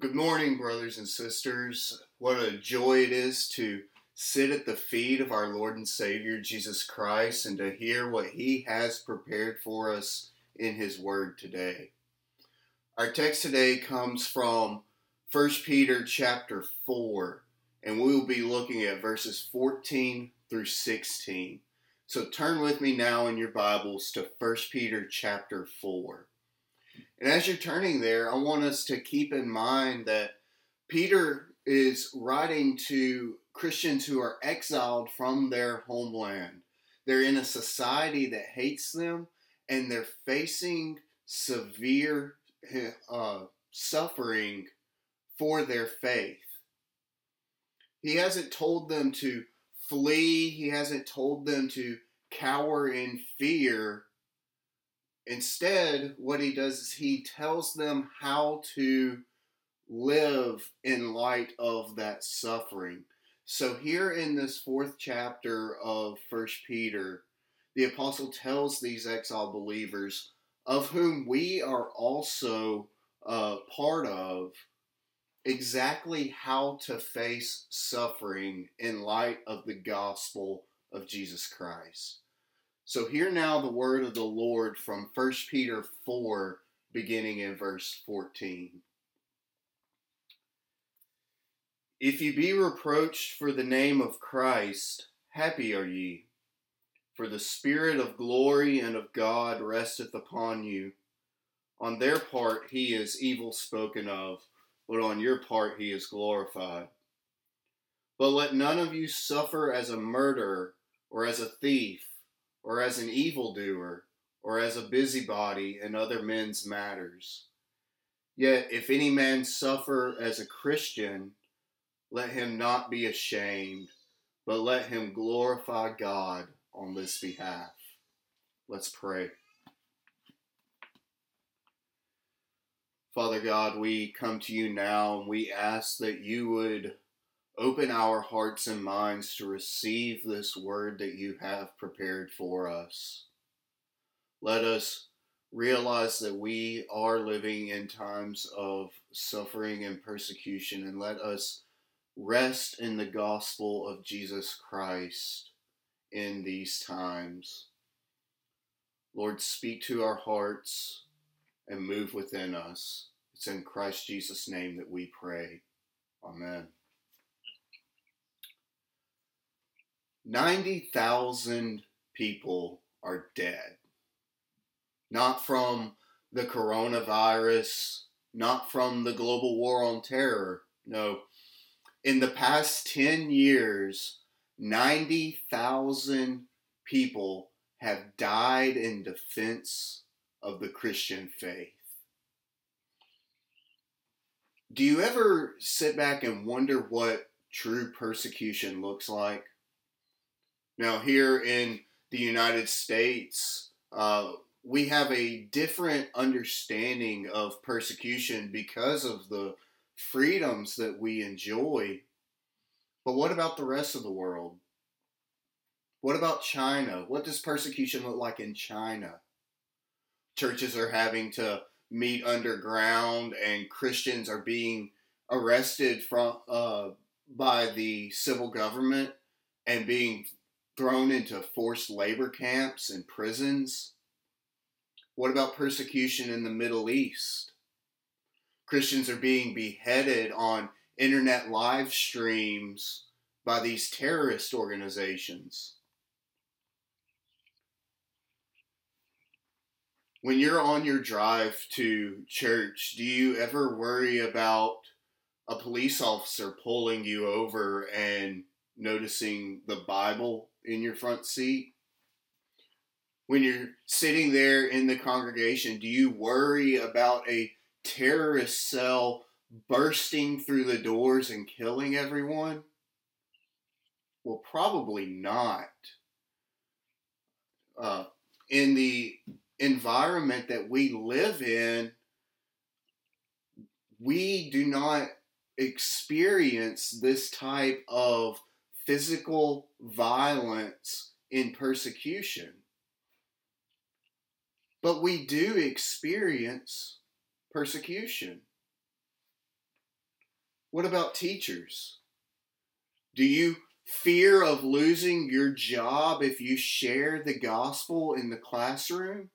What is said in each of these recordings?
Good morning, brothers and sisters. What a joy it is to sit at the feet of our Lord and Savior Jesus Christ and to hear what He has prepared for us in His Word today. Our text today comes from 1 Peter chapter 4, and we will be looking at verses 14 through 16. So turn with me now in your Bibles to 1 Peter chapter 4. And as you're turning there, I want us to keep in mind that Peter is writing to Christians who are exiled from their homeland. They're in a society that hates them and they're facing severe uh, suffering for their faith. He hasn't told them to flee, he hasn't told them to cower in fear Instead, what he does is he tells them how to live in light of that suffering. So, here in this fourth chapter of First Peter, the apostle tells these exiled believers, of whom we are also uh, part of, exactly how to face suffering in light of the gospel of Jesus Christ. So hear now the word of the Lord from 1 Peter 4, beginning in verse 14. If you be reproached for the name of Christ, happy are ye, for the Spirit of glory and of God resteth upon you. On their part he is evil spoken of, but on your part he is glorified. But let none of you suffer as a murderer, or as a thief, or as an evildoer, or as a busybody in other men's matters. Yet if any man suffer as a Christian, let him not be ashamed, but let him glorify God on this behalf. Let's pray. Father God, we come to you now and we ask that you would Open our hearts and minds to receive this word that you have prepared for us. Let us realize that we are living in times of suffering and persecution, and let us rest in the gospel of Jesus Christ in these times. Lord, speak to our hearts and move within us. It's in Christ Jesus' name that we pray. Amen. 90,000 people are dead. Not from the coronavirus, not from the global war on terror. No. In the past 10 years, 90,000 people have died in defense of the Christian faith. Do you ever sit back and wonder what true persecution looks like? Now, here in the United States, uh, we have a different understanding of persecution because of the freedoms that we enjoy. But what about the rest of the world? What about China? What does persecution look like in China? Churches are having to meet underground, and Christians are being arrested from uh, by the civil government and being thrown into forced labor camps and prisons? What about persecution in the Middle East? Christians are being beheaded on internet live streams by these terrorist organizations. When you're on your drive to church, do you ever worry about a police officer pulling you over and noticing the Bible in your front seat? When you're sitting there in the congregation, do you worry about a terrorist cell bursting through the doors and killing everyone? Well, probably not. Uh, in the environment that we live in, we do not experience this type of physical violence in persecution. But we do experience persecution. What about teachers? Do you fear of losing your job if you share the gospel in the classroom?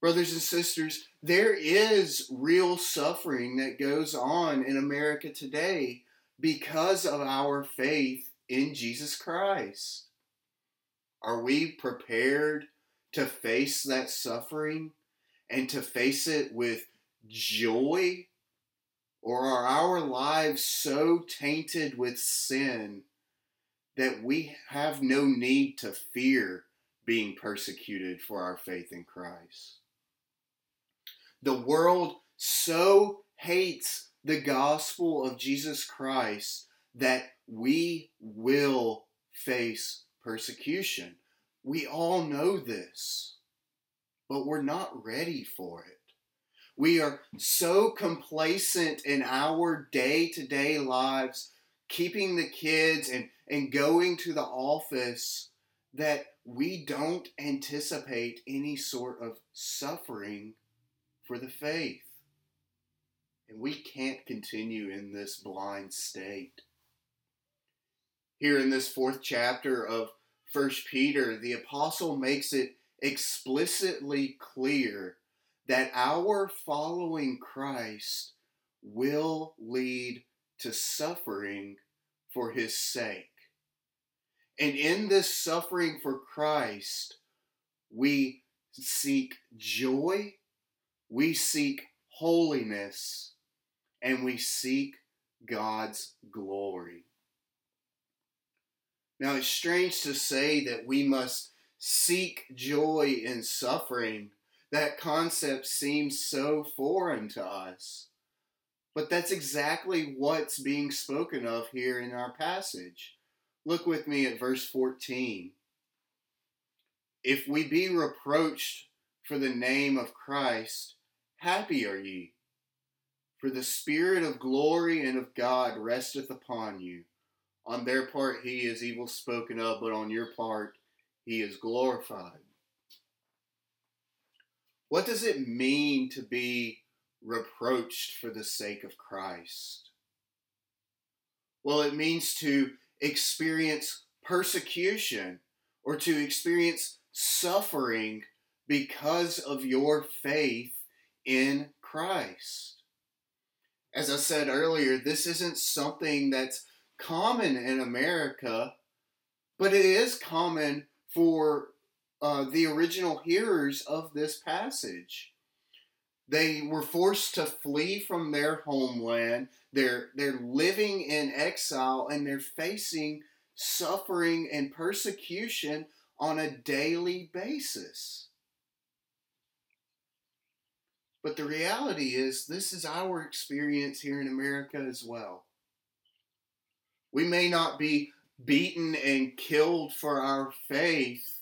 Brothers and sisters, there is real suffering that goes on in America today because of our faith in Jesus Christ. Are we prepared to face that suffering and to face it with joy? Or are our lives so tainted with sin that we have no need to fear being persecuted for our faith in Christ? The world so hates the gospel of Jesus Christ that we will face persecution. We all know this, but we're not ready for it. We are so complacent in our day to day lives, keeping the kids and, and going to the office, that we don't anticipate any sort of suffering for the faith. And we can't continue in this blind state. Here in this fourth chapter of First Peter, the apostle makes it explicitly clear that our following Christ will lead to suffering for his sake. And in this suffering for Christ, we seek joy, we seek holiness, and we seek God's glory. Now, it's strange to say that we must seek joy in suffering. That concept seems so foreign to us. But that's exactly what's being spoken of here in our passage. Look with me at verse 14. If we be reproached for the name of Christ, happy are ye, for the Spirit of glory and of God resteth upon you. On their part, he is evil spoken of, but on your part, he is glorified. What does it mean to be reproached for the sake of Christ? Well, it means to experience persecution or to experience suffering because of your faith in Christ. As I said earlier, this isn't something that's common in America, but it is common for uh, the original hearers of this passage. They were forced to flee from their homeland. They're, they're living in exile and they're facing suffering and persecution on a daily basis. But the reality is, this is our experience here in America as well. We may not be beaten and killed for our faith,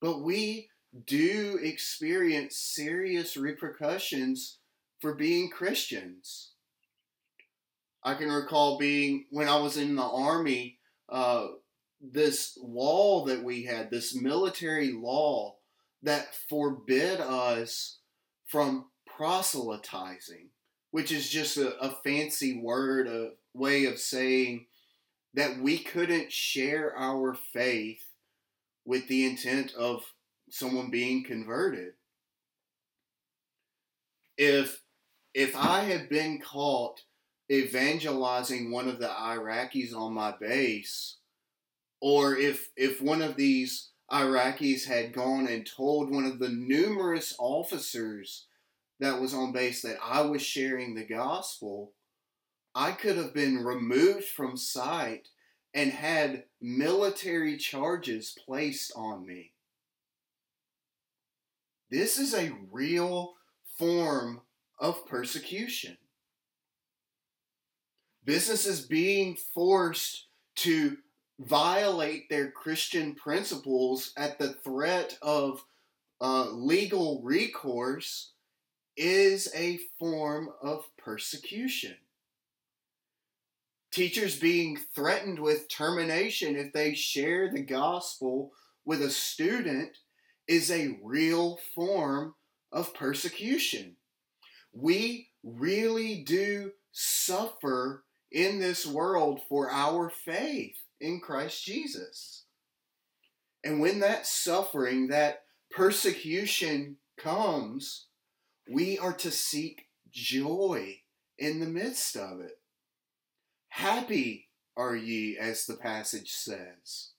but we do experience serious repercussions for being Christians. I can recall being, when I was in the Army, uh, this law that we had, this military law that forbid us from proselytizing, which is just a, a fancy word, a way of saying that we couldn't share our faith with the intent of someone being converted. If if I had been caught evangelizing one of the Iraqis on my base, or if if one of these Iraqis had gone and told one of the numerous officers that was on base that I was sharing the gospel, I could have been removed from sight and had military charges placed on me. This is a real form of persecution. Businesses being forced to violate their Christian principles at the threat of uh, legal recourse is a form of persecution. Teachers being threatened with termination if they share the gospel with a student is a real form of persecution. We really do suffer in this world for our faith in Christ Jesus. And when that suffering, that persecution comes, we are to seek joy in the midst of it. Happy are ye, as the passage says.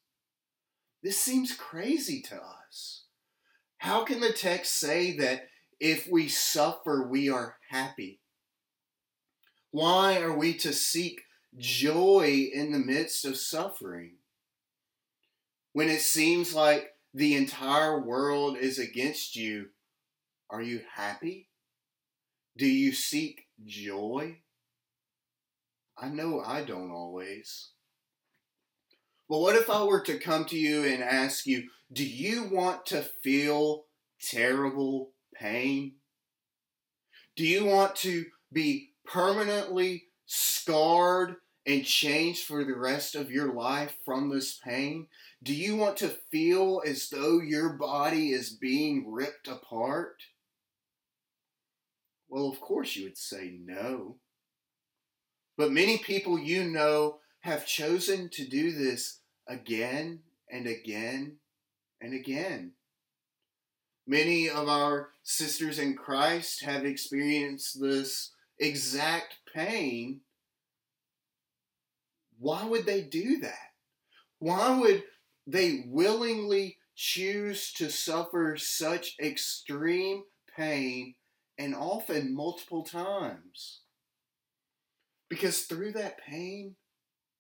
This seems crazy to us. How can the text say that if we suffer, we are happy? Why are we to seek joy in the midst of suffering? When it seems like the entire world is against you, are you happy? Do you seek joy? I know I don't always. Well, what if I were to come to you and ask you, do you want to feel terrible pain? Do you want to be permanently scarred and changed for the rest of your life from this pain? Do you want to feel as though your body is being ripped apart? Well, of course you would say no. But many people you know have chosen to do this again and again and again. Many of our sisters in Christ have experienced this exact pain. Why would they do that? Why would they willingly choose to suffer such extreme pain and often multiple times? Because through that pain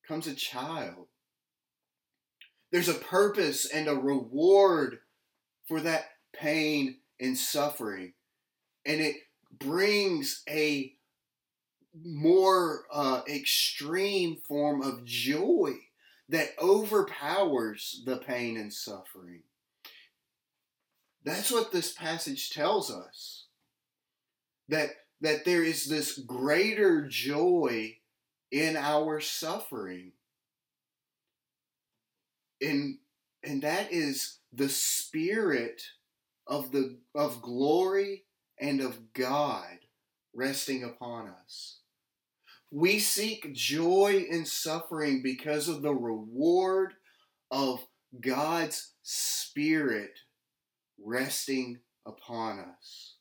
comes a child. There's a purpose and a reward for that pain and suffering. And it brings a more uh, extreme form of joy that overpowers the pain and suffering. That's what this passage tells us. That, that there is this greater joy in our suffering. And, and that is the spirit of the of glory and of God resting upon us. We seek joy in suffering because of the reward of God's Spirit resting upon us.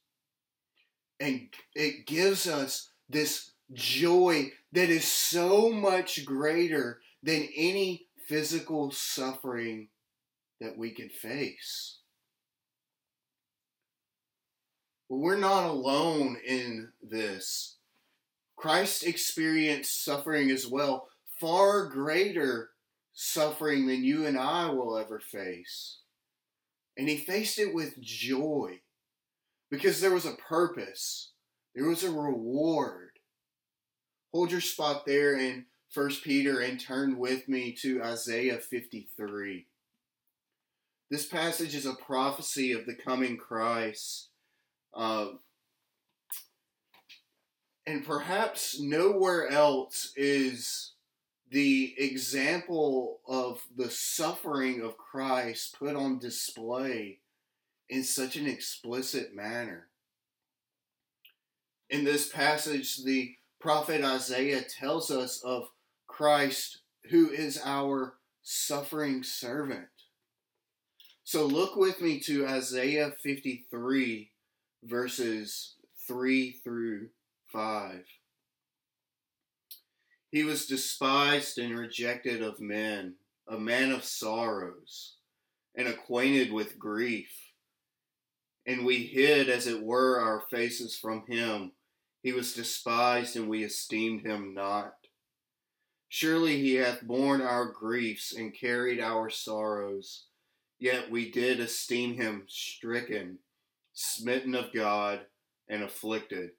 And it gives us this joy that is so much greater than any physical suffering that we can face. But we're not alone in this. Christ experienced suffering as well, far greater suffering than you and I will ever face. And he faced it with joy because there was a purpose, there was a reward. Hold your spot there in 1 Peter and turn with me to Isaiah 53. This passage is a prophecy of the coming Christ. Uh, and perhaps nowhere else is the example of the suffering of Christ put on display in such an explicit manner. In this passage, the prophet Isaiah tells us of Christ, who is our suffering servant. So look with me to Isaiah 53, verses 3 through 5. He was despised and rejected of men, a man of sorrows, and acquainted with grief. And we hid, as it were, our faces from him. He was despised, and we esteemed him not. Surely he hath borne our griefs and carried our sorrows. Yet we did esteem him stricken, smitten of God, and afflicted.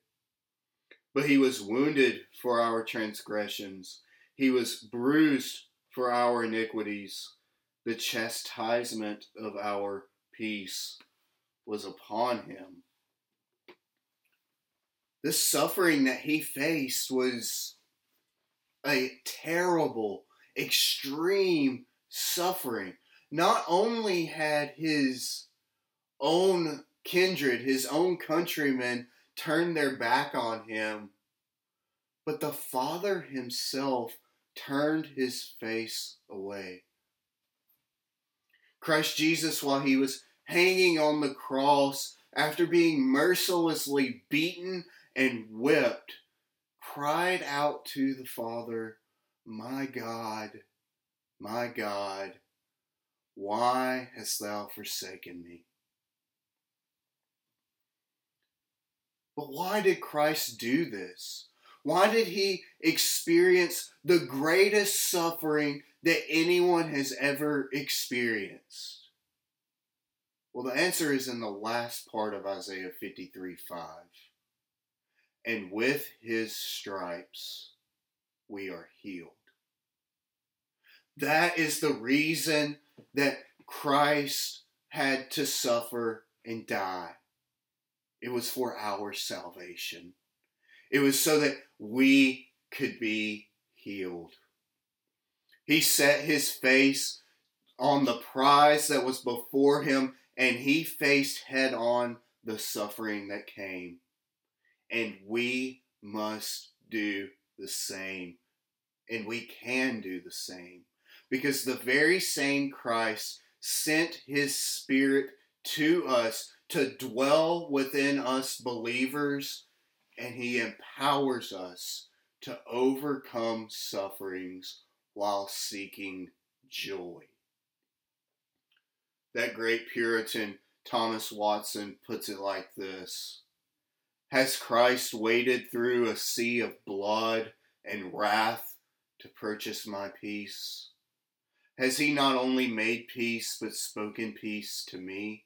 But he was wounded for our transgressions, he was bruised for our iniquities. The chastisement of our peace was upon him. The suffering that he faced was a terrible, extreme suffering. Not only had his own kindred, his own countrymen, turned their back on him, But the Father himself turned his face away. Christ Jesus, while he was hanging on the cross, after being mercilessly beaten and whipped, cried out to the Father, My God, my God, why hast thou forsaken me? But why did Christ do this? Why did he experience the greatest suffering that anyone has ever experienced? Well, the answer is in the last part of Isaiah 53 5. And with his stripes we are healed. That is the reason that Christ had to suffer and die. It was for our salvation. It was so that we could be healed. He set his face on the prize that was before him and he faced head on the suffering that came. And we must do the same. And we can do the same. Because the very same Christ sent his Spirit to us to dwell within us believers, and he empowers us to overcome sufferings while seeking joy. That great Puritan Thomas Watson puts it like this Has Christ waded through a sea of blood and wrath to purchase my peace? Has he not only made peace, but spoken peace to me?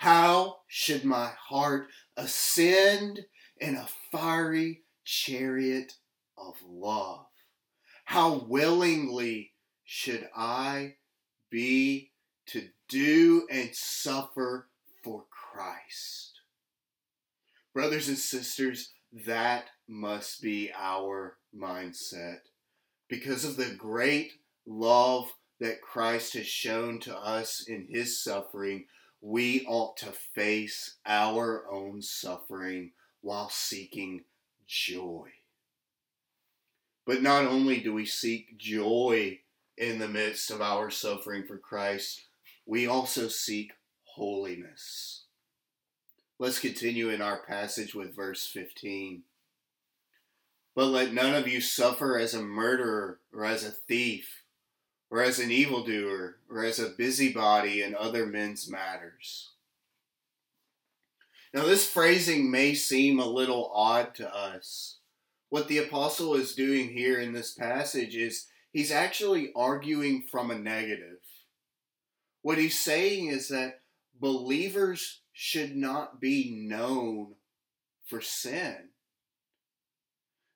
How should my heart ascend in a fiery chariot of love? How willingly should I be to do and suffer for Christ. Brothers and sisters, that must be our mindset. Because of the great love that Christ has shown to us in his suffering, we ought to face our own suffering while seeking joy. But not only do we seek joy in the midst of our suffering for Christ, we also seek holiness. Let's continue in our passage with verse 15. But let none of you suffer as a murderer or as a thief or as an evildoer or as a busybody in other men's matters. Now, this phrasing may seem a little odd to us. What the apostle is doing here in this passage is he's actually arguing from a negative. What he's saying is that believers should not be known for sin.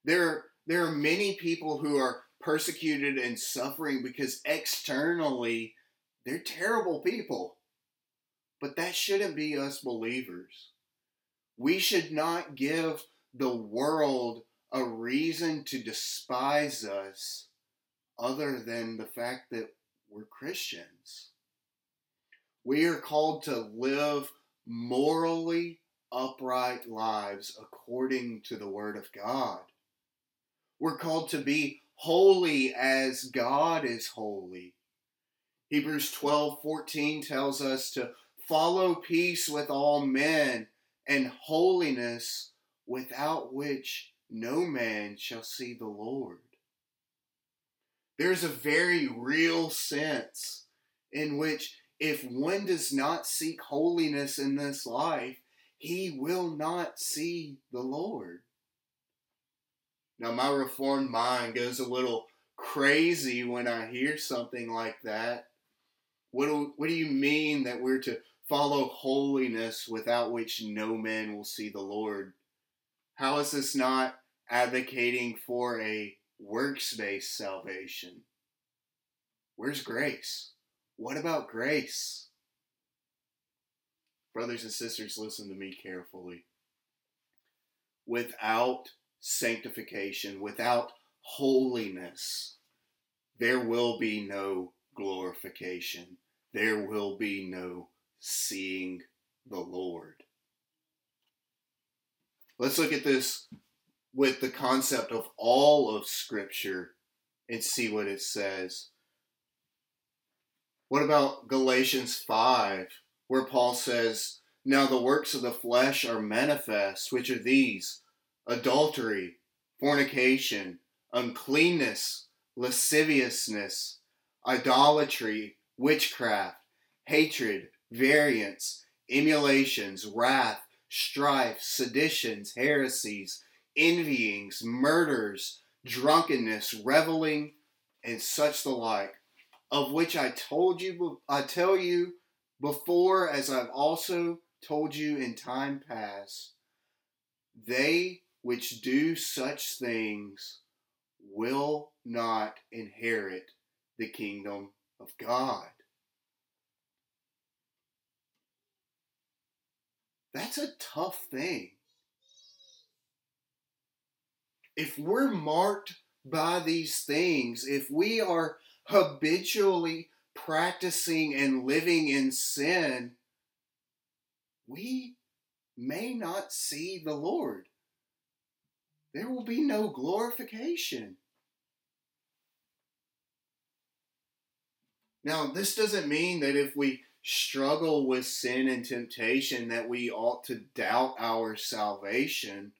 There, there are many people who are persecuted and suffering because externally they're terrible people. But that shouldn't be us believers. We should not give the world a reason to despise us other than the fact that we're Christians. We are called to live morally upright lives according to the Word of God. We're called to be holy as God is holy. Hebrews 12 14 tells us to follow peace with all men and holiness without which no man shall see the Lord. There's a very real sense in which if one does not seek holiness in this life, he will not see the Lord. Now, my reformed mind goes a little crazy when I hear something like that. What do, what do you mean that we're to follow holiness without which no man will see the Lord? How is this not advocating for a works based salvation? Where's grace? What about grace? Brothers and sisters, listen to me carefully. Without sanctification, without holiness, there will be no glorification. There will be no seeing the Lord. Let's look at this with the concept of all of Scripture and see what it says. What about Galatians 5, where Paul says, Now the works of the flesh are manifest, which are these adultery, fornication, uncleanness, lasciviousness, idolatry, witchcraft, hatred, variance, emulations, wrath, strife, seditions, heresies, envyings, murders, drunkenness, reveling, and such the like, of which I told you, I tell you before, as I've also told you in time past, they which do such things will not inherit the kingdom of God. That's a tough thing. If we're marked by these things, if we are habitually practicing and living in sin, we may not see the Lord. There will be no glorification. Now, this doesn't mean that if we struggle with sin and temptation that we ought to doubt our salvation.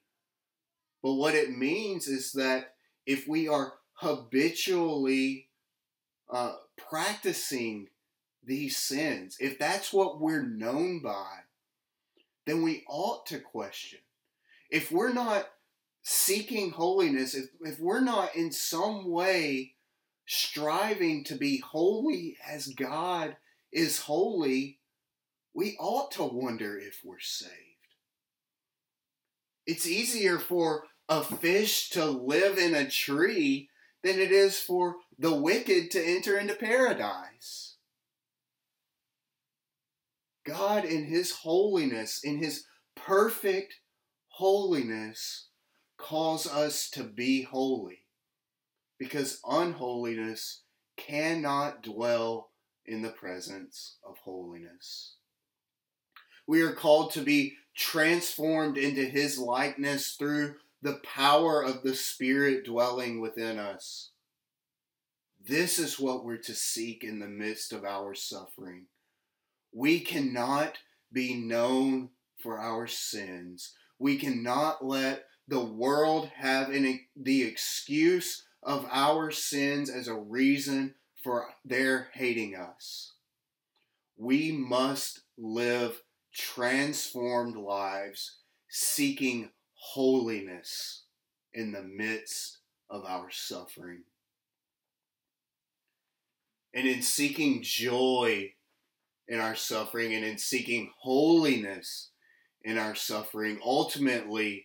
But what it means is that if we are habitually uh, practicing these sins, if that's what we're known by, then we ought to question. If we're not seeking holiness, if, if we're not in some way striving to be holy as God is holy, we ought to wonder if we're saved. It's easier for a fish to live in a tree than it is for the wicked to enter into paradise. God, in His holiness, in His perfect holiness, calls us to be holy because unholiness cannot dwell in the presence of holiness. We are called to be transformed into His likeness through the power of the Spirit dwelling within us. This is what we're to seek in the midst of our suffering. We cannot be known for our sins. We cannot let the world have any, the excuse of our sins as a reason for their hating us. We must live transformed lives seeking holiness in the midst of our suffering. And in seeking joy in our suffering and in seeking holiness in our suffering, ultimately,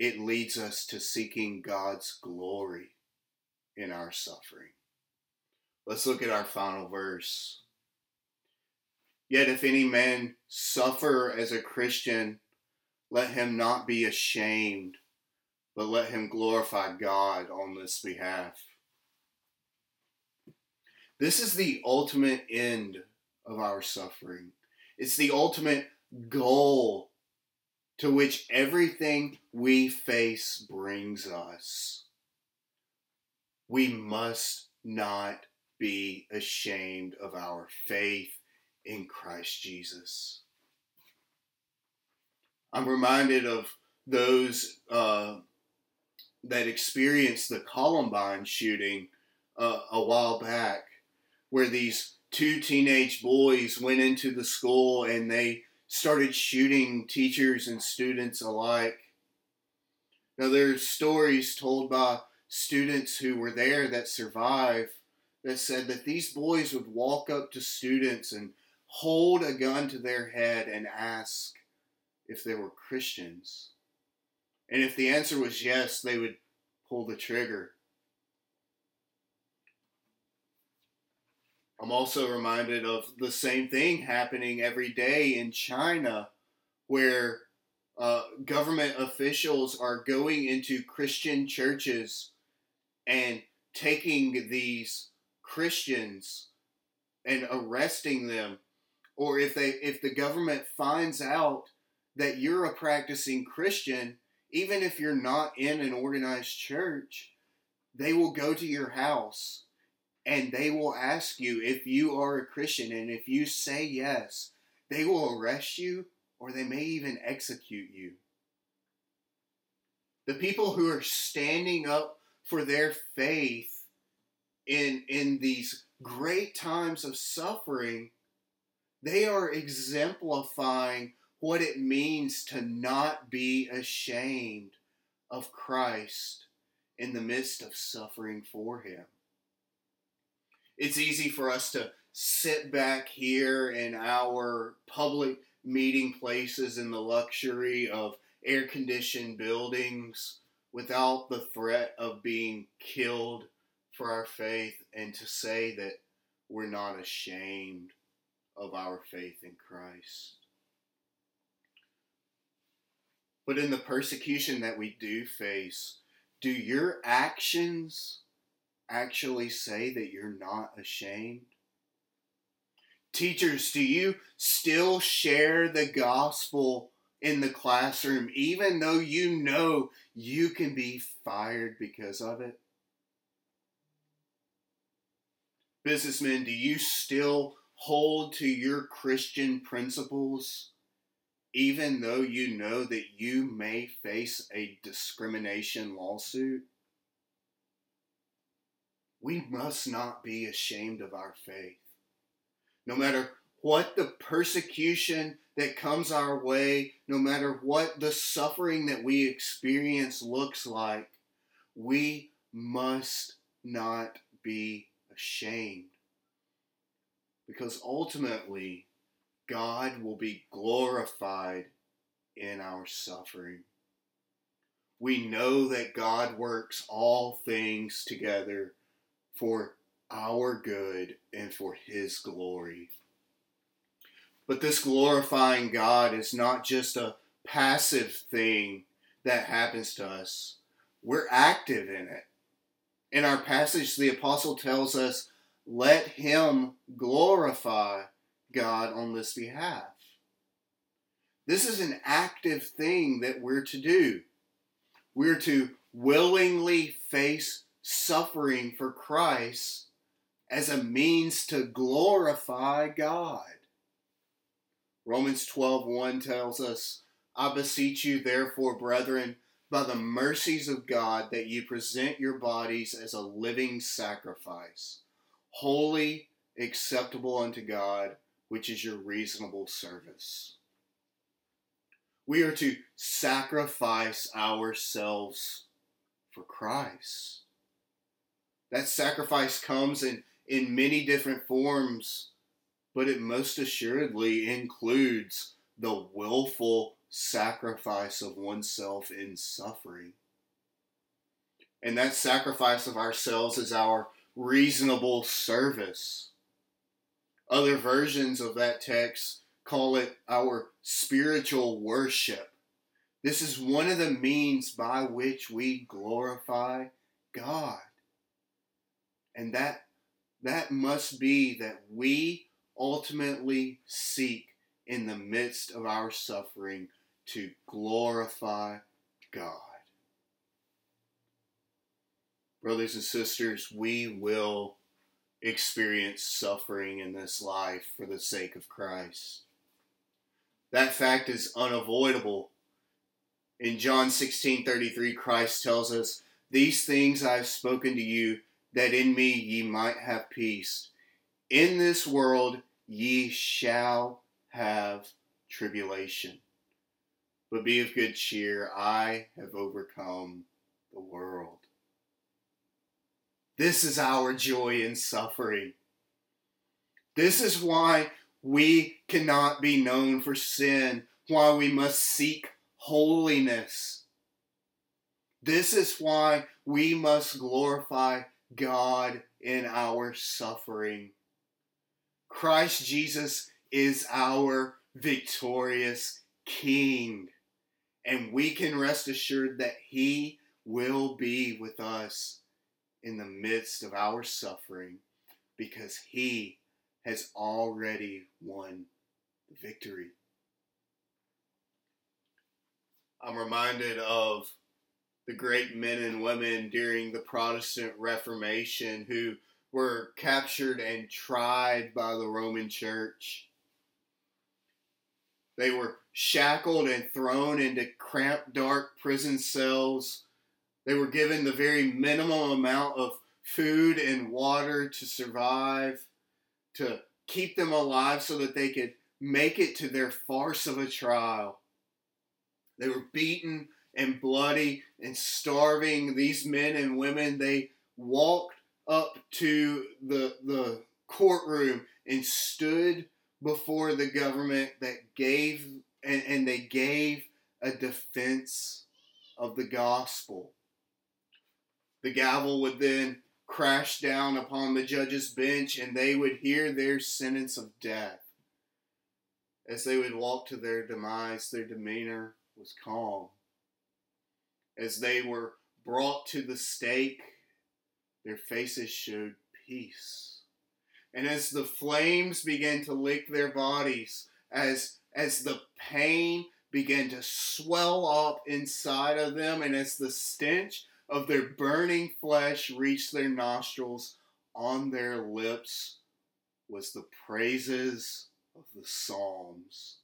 it leads us to seeking God's glory in our suffering. Let's look at our final verse. Yet if any man suffer as a Christian, let him not be ashamed, but let him glorify God on this behalf. This is the ultimate end of our suffering. It's the ultimate goal to which everything we face brings us. We must not be ashamed of our faith in Christ Jesus. I'm reminded of those uh, that experienced the Columbine shooting uh, a while back, where these two teenage boys went into the school and they started shooting teachers and students alike. Now, there's stories told by students who were there that survived that said that these boys would walk up to students and hold a gun to their head and ask if they were Christians. And if the answer was yes, they would pull the trigger. I'm also reminded of the same thing happening every day in China, where uh, government officials are going into Christian churches and taking these Christians and arresting them. Or if they if the government finds out that you're a practicing Christian even if you're not in an organized church, they will go to your house and they will ask you if you are a Christian. And if you say yes, they will arrest you or they may even execute you. The people who are standing up for their faith in, in these great times of suffering, they are exemplifying what it means to not be ashamed of Christ in the midst of suffering for Him. It's easy for us to sit back here in our public meeting places in the luxury of air conditioned buildings without the threat of being killed for our faith and to say that we're not ashamed of our faith in Christ. But in the persecution that we do face, do your actions actually say that you're not ashamed? Teachers, do you still share the gospel in the classroom even though you know you can be fired because of it? Businessmen, do you still hold to your Christian principles even though you know that you may face a discrimination lawsuit? We must not be ashamed of our faith. No matter what the persecution that comes our way, no matter what the suffering that we experience looks like, we must not be ashamed. Because ultimately, God will be glorified in our suffering. We know that God works all things together for our good and for His glory. But this glorifying God is not just a passive thing that happens to us, we're active in it. In our passage, the apostle tells us, let him glorify God on this behalf. This is an active thing that we're to do. We're to willingly face suffering for Christ as a means to glorify God. Romans 12:1 tells us, I beseech you therefore, brethren, by the mercies of God, that you present your bodies as a living sacrifice, holy, acceptable unto God, which is your reasonable service. We are to sacrifice ourselves for Christ. That sacrifice comes in, in many different forms, but it most assuredly includes the willful sacrifice of oneself in suffering. And that sacrifice of ourselves is our reasonable service. Other versions of that text call it our spiritual worship. This is one of the means by which we glorify God. And that that must be that we ultimately seek in the midst of our suffering to glorify God. Brothers and sisters, we will experience suffering in this life for the sake of Christ. That fact is unavoidable. In John 16 33, Christ tells us, These things I have spoken to you that in me ye might have peace. In this world ye shall have tribulation. But be of good cheer, I have overcome the world. This is our joy in suffering. This is why we cannot be known for sin, why we must seek holiness. This is why we must glorify God in our suffering. Christ Jesus is our victorious King, and we can rest assured that He will be with us in the midst of our suffering because He has already won the victory. I'm reminded of the great men and women during the Protestant Reformation who were captured and tried by the Roman Church. They were shackled and thrown into cramped, dark prison cells. They were given the very minimum amount of food and water to survive, to keep them alive so that they could make it to their farce of a trial. They were beaten and bloody and starving. These men and women, they walked up to the, the courtroom and stood before the government that gave, and, and they gave a defense of the gospel. The gavel would then crash down upon the judge's bench and they would hear their sentence of death. As they would walk to their demise, their demeanor was calm. As they were brought to the stake, their faces showed peace. And as the flames began to lick their bodies, as, as the pain began to swell up inside of them, and as the stench of their burning flesh reached their nostrils, on their lips was the praises of the Psalms.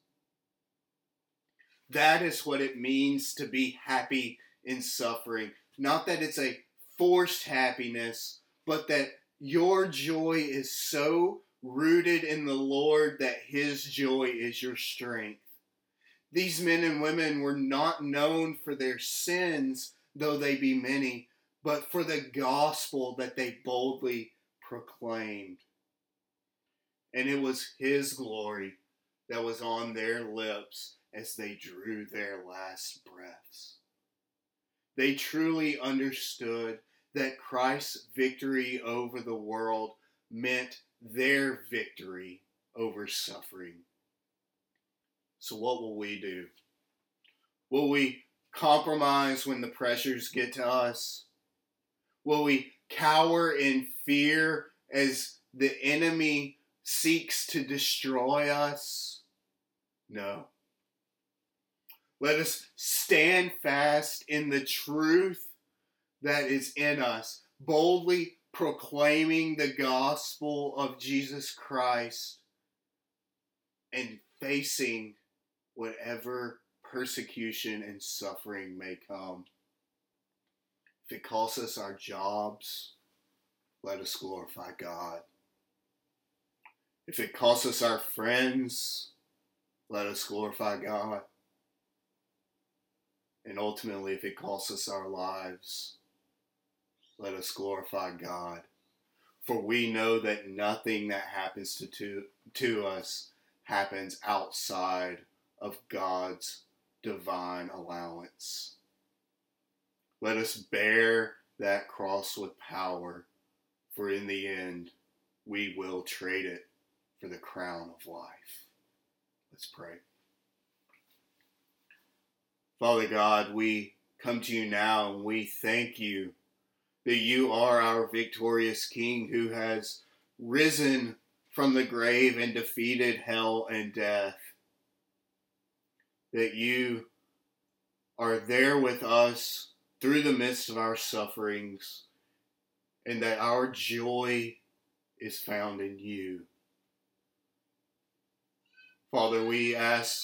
That is what it means to be happy in suffering. Not that it's a forced happiness, but that your joy is so rooted in the Lord that His joy is your strength. These men and women were not known for their sins, though they be many, but for the gospel that they boldly proclaimed. And it was His glory that was on their lips as they drew their last breaths. They truly understood that Christ's victory over the world meant their victory over suffering. So, what will we do? Will we compromise when the pressures get to us? Will we cower in fear as the enemy seeks to destroy us? No. Let us stand fast in the truth that is in us, boldly proclaiming the gospel of Jesus Christ and facing whatever persecution and suffering may come. If it costs us our jobs, let us glorify God. If it costs us our friends, let us glorify God. And ultimately, if it costs us our lives, let us glorify God. For we know that nothing that happens to, to, to us happens outside of God's divine allowance. Let us bear that cross with power, for in the end, we will trade it for the crown of life. Let's pray. Father God, we come to you now and we thank you that you are our victorious King who has risen from the grave and defeated hell and death. That you are there with us through the midst of our sufferings, and that our joy is found in you. Father, we ask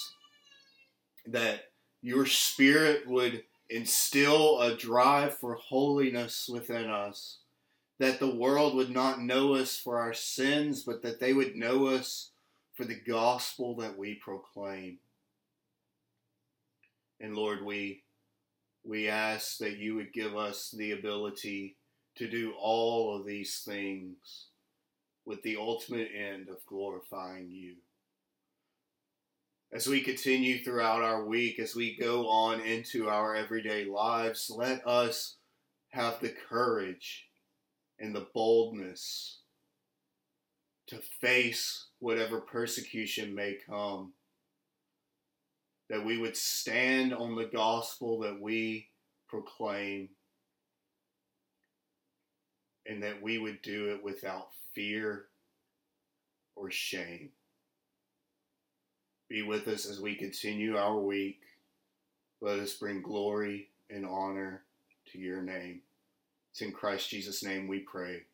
that your Spirit would instill a drive for holiness within us, that the world would not know us for our sins, but that they would know us for the gospel that we proclaim. And Lord, we we ask that you would give us the ability to do all of these things with the ultimate end of glorifying you as we continue throughout our week, as we go on into our everyday lives, let us have the courage and the boldness to face whatever persecution may come. That we would stand on the gospel that we proclaim, and that we would do it without fear or shame. Be with us as we continue our week. Let us bring glory and honor to your name. It's in Christ Jesus' name we pray.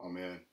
Amen.